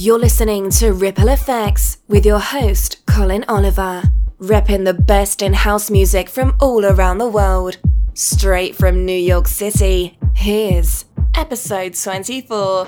You're listening to Ripple Effects with your host, Colin Oliver, repping the best in house music from all around the world. Straight from New York City, here's episode 24.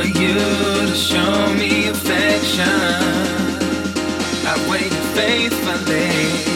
For you to show me affection. I waited faithfully.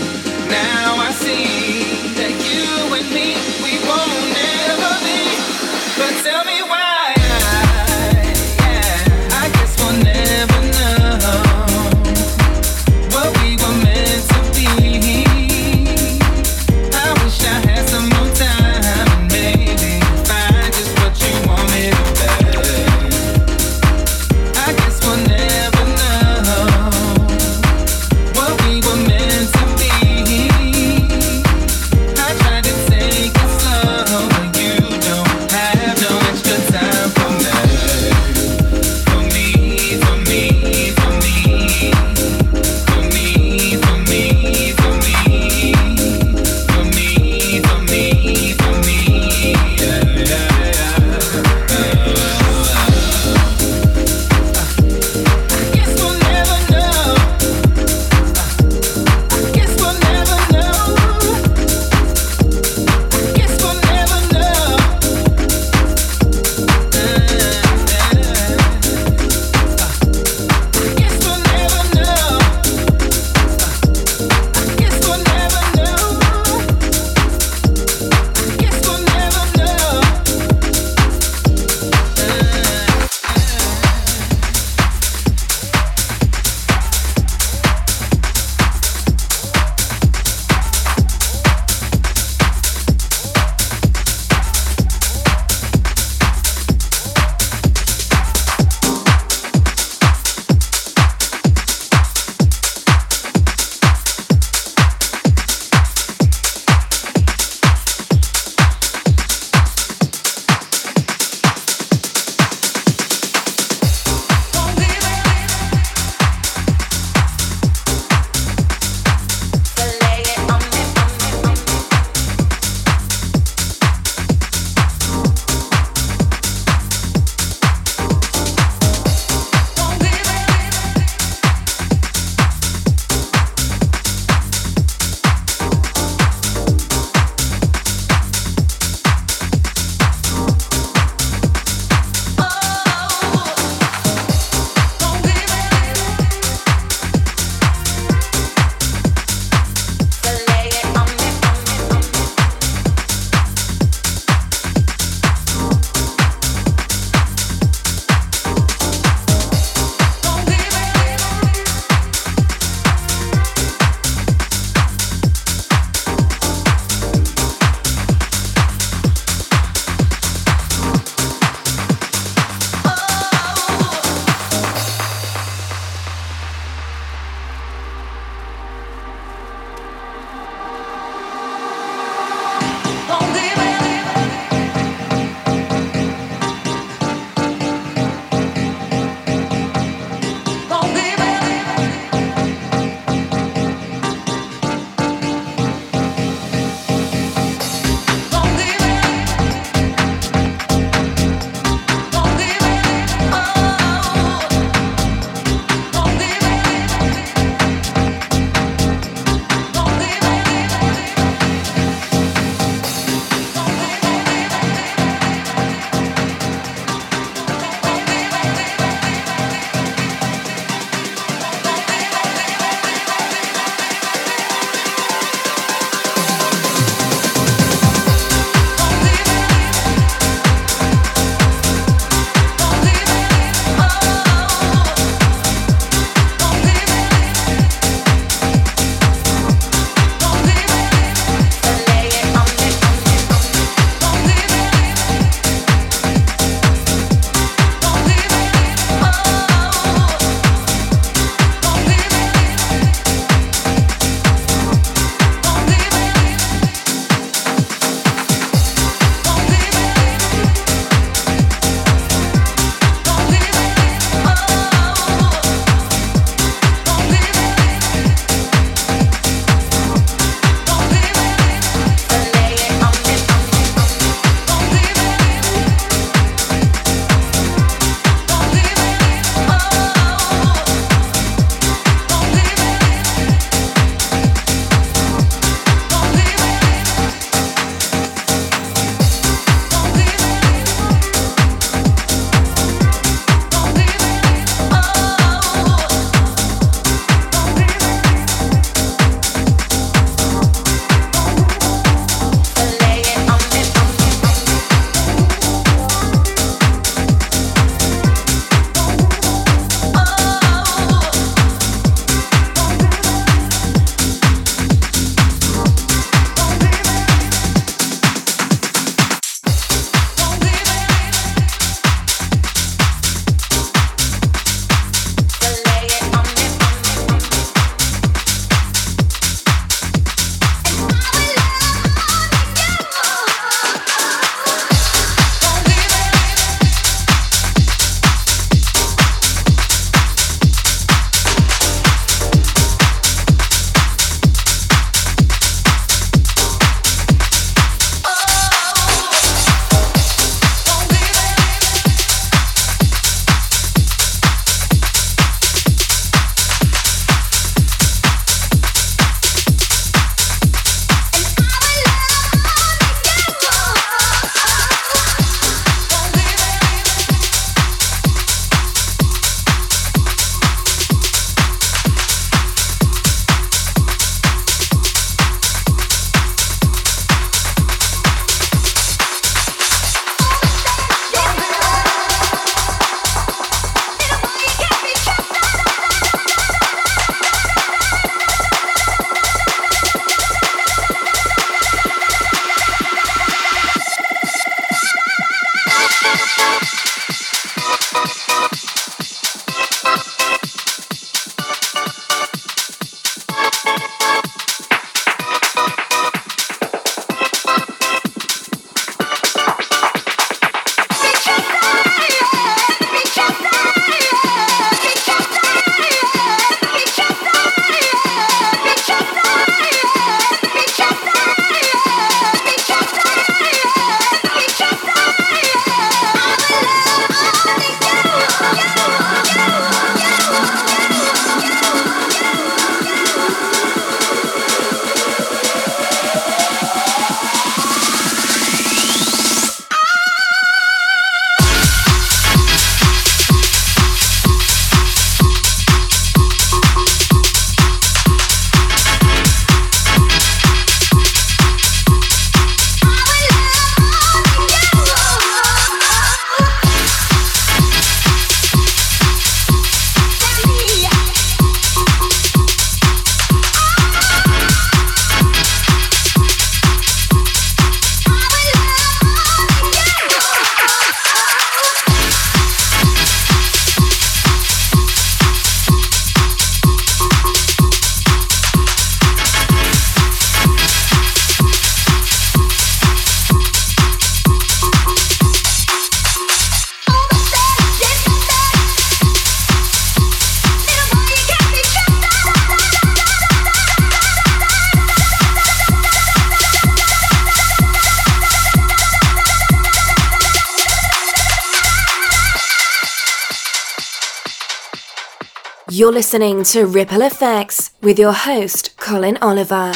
You're listening to Ripple Effects with your host, Colin Oliver.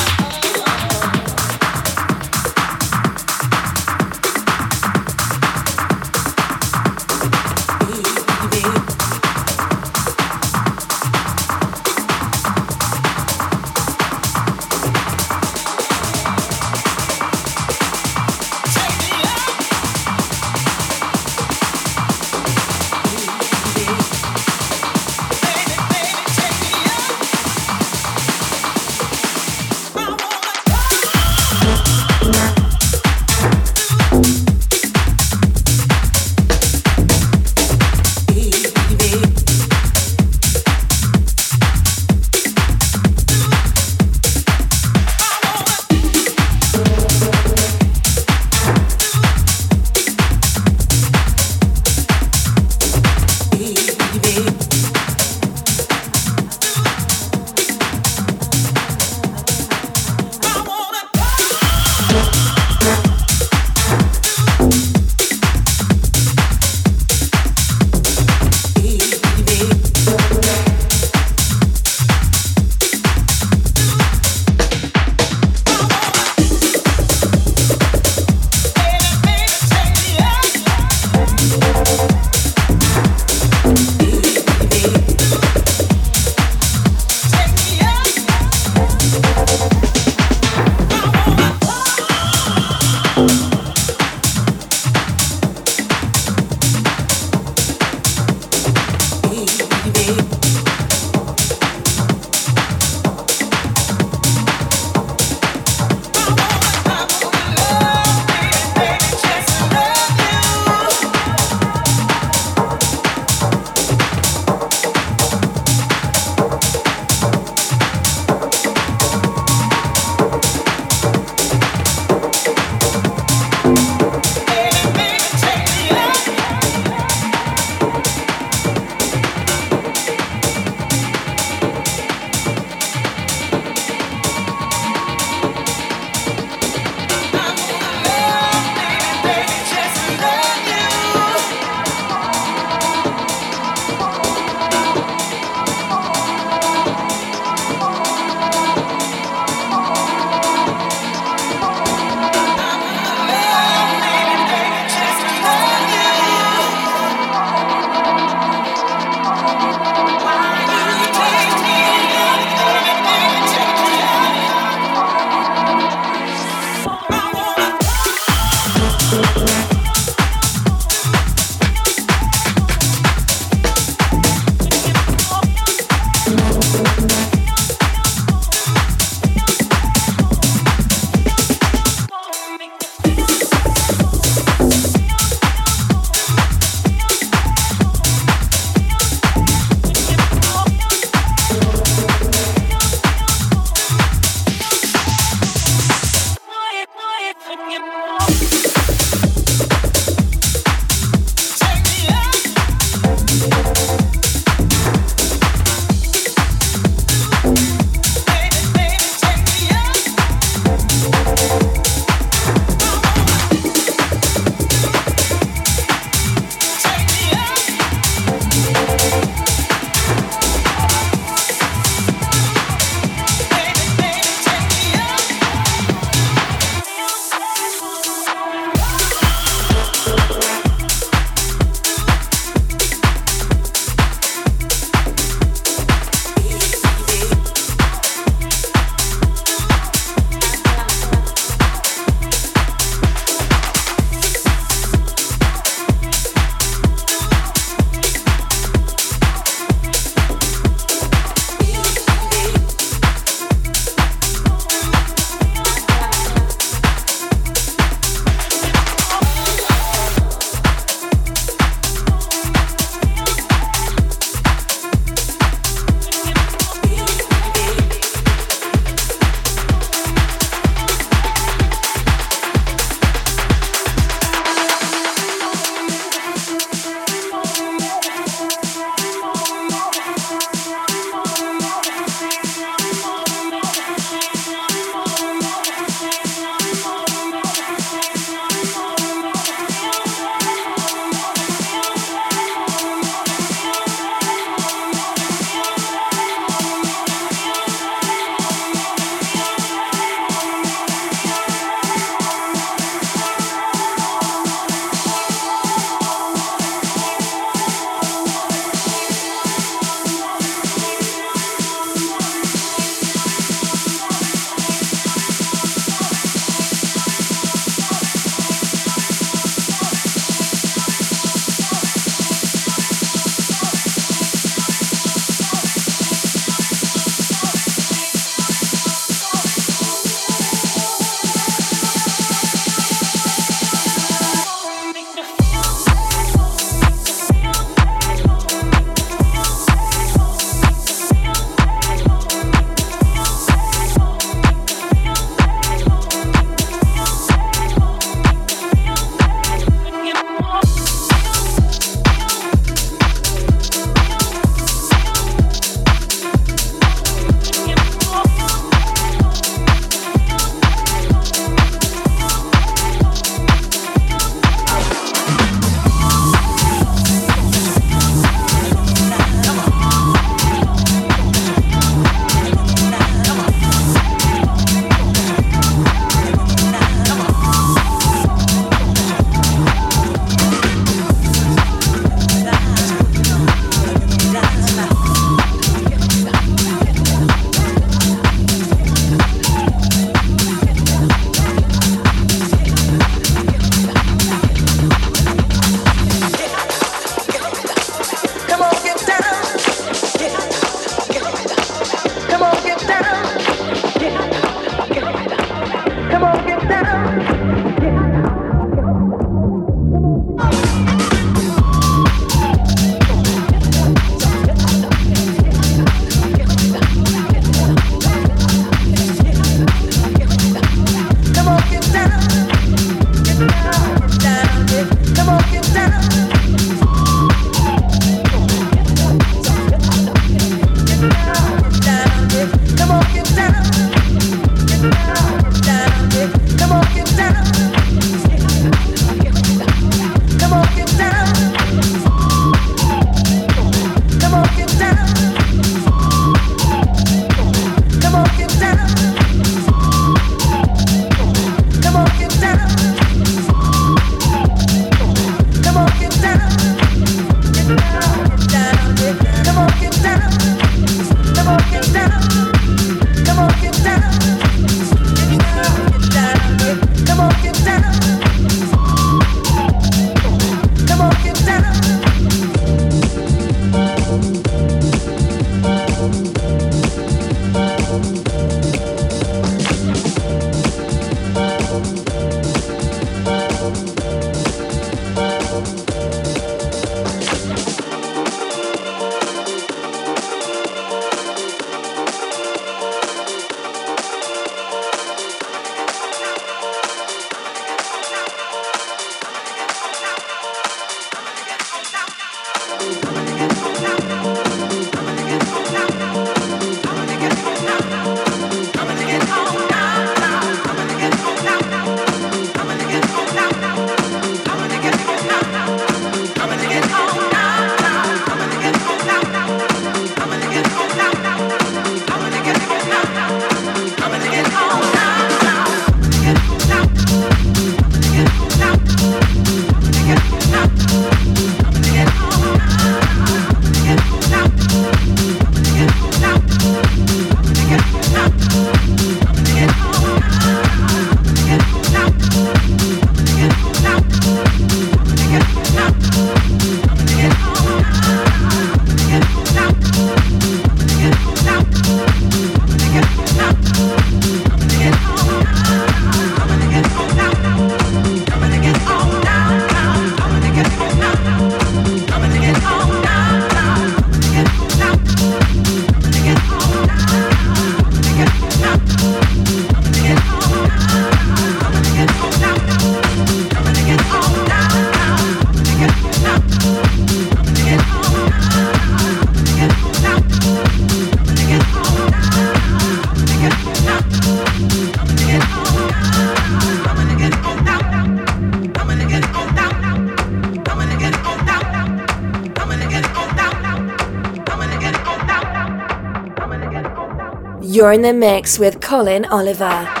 You're in the mix with Colin Oliver.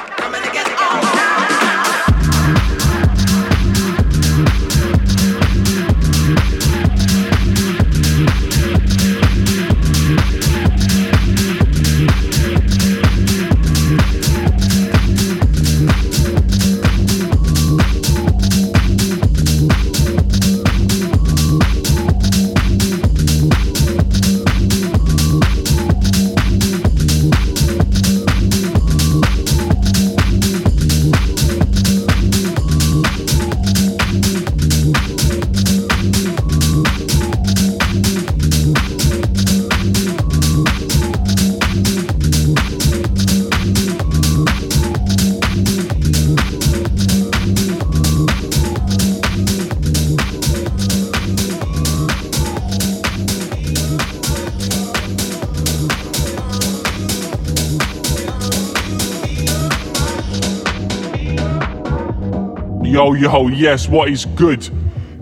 Yo, yo, oh, yes, what is good?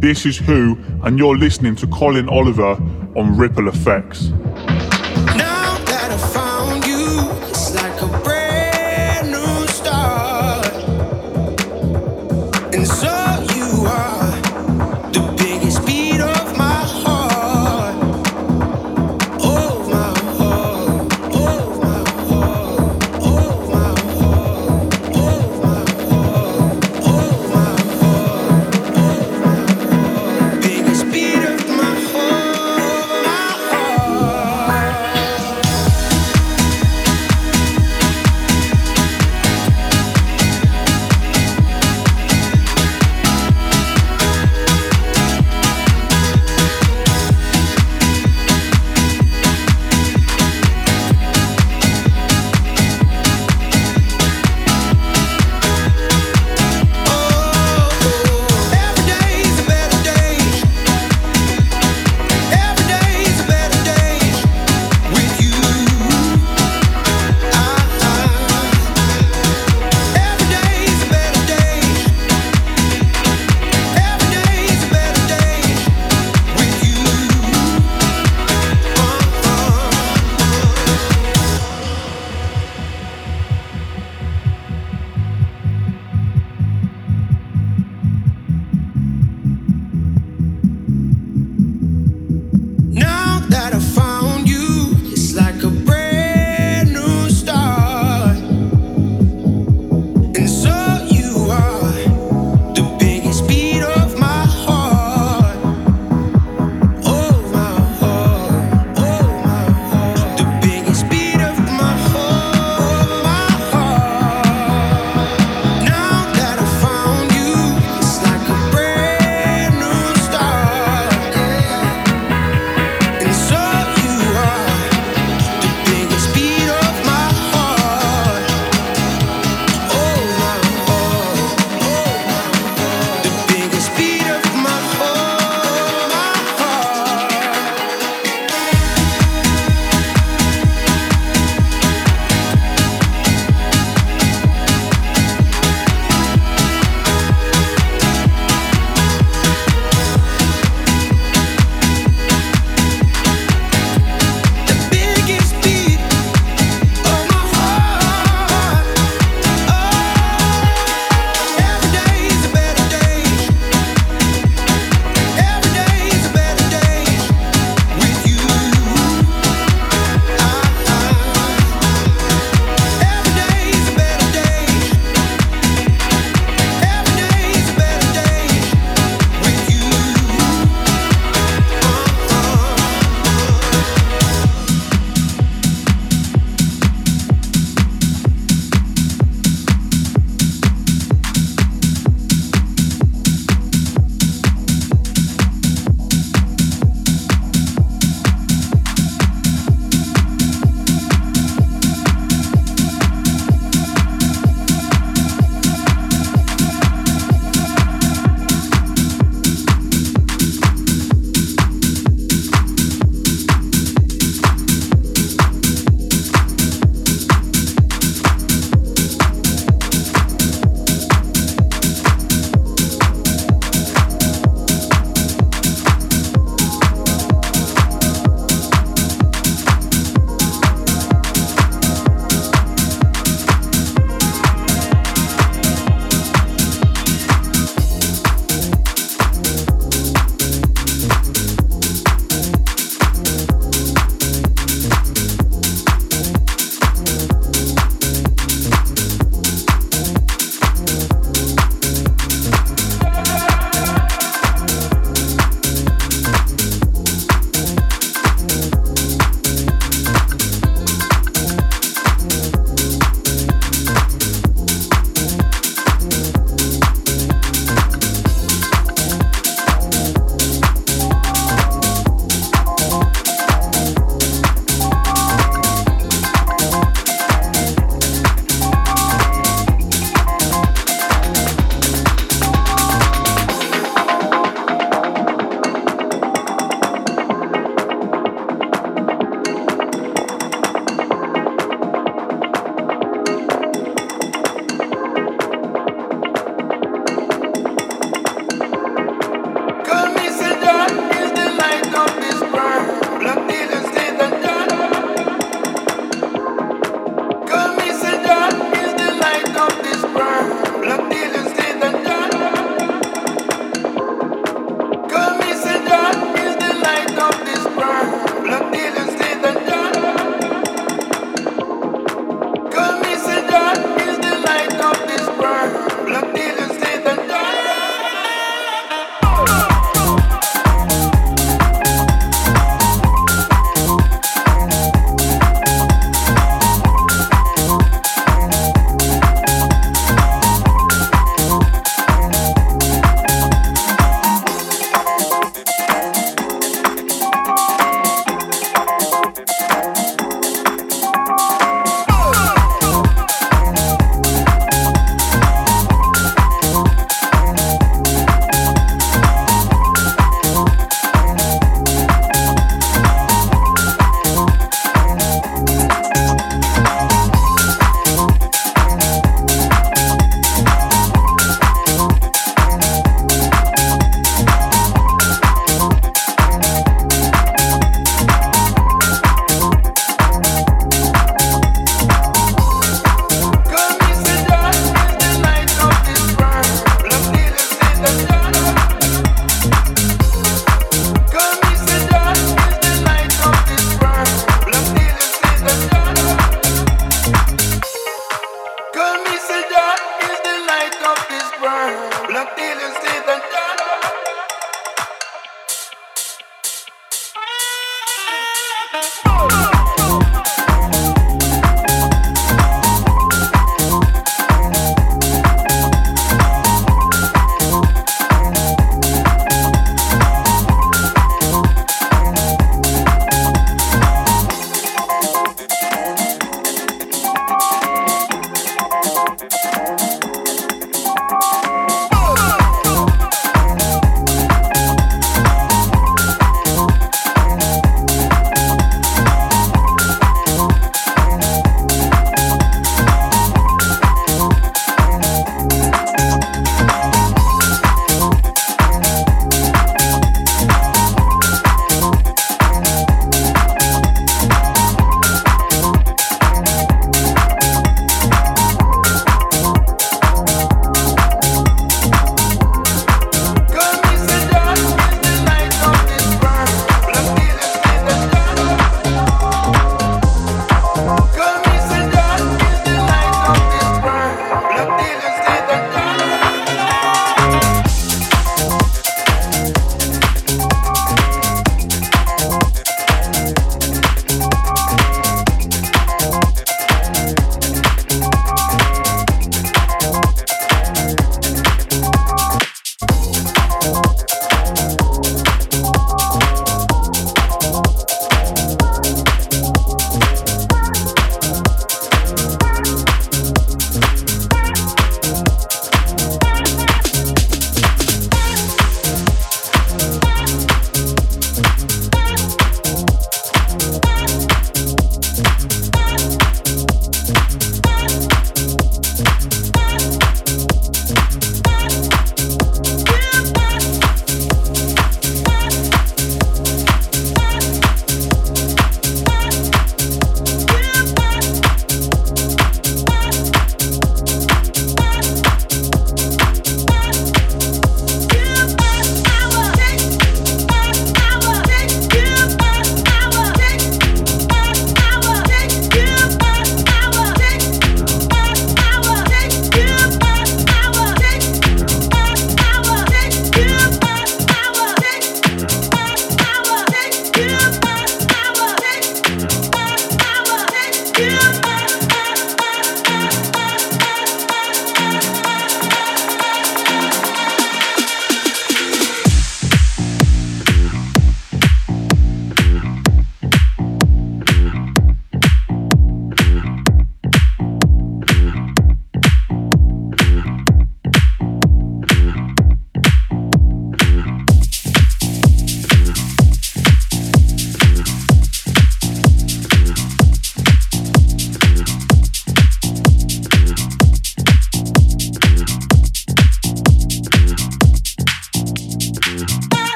This is Who, and you're listening to Colin Oliver on Ripple Effects.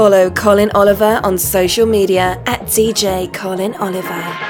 Follow Colin Oliver on social media at DJ Colin Oliver.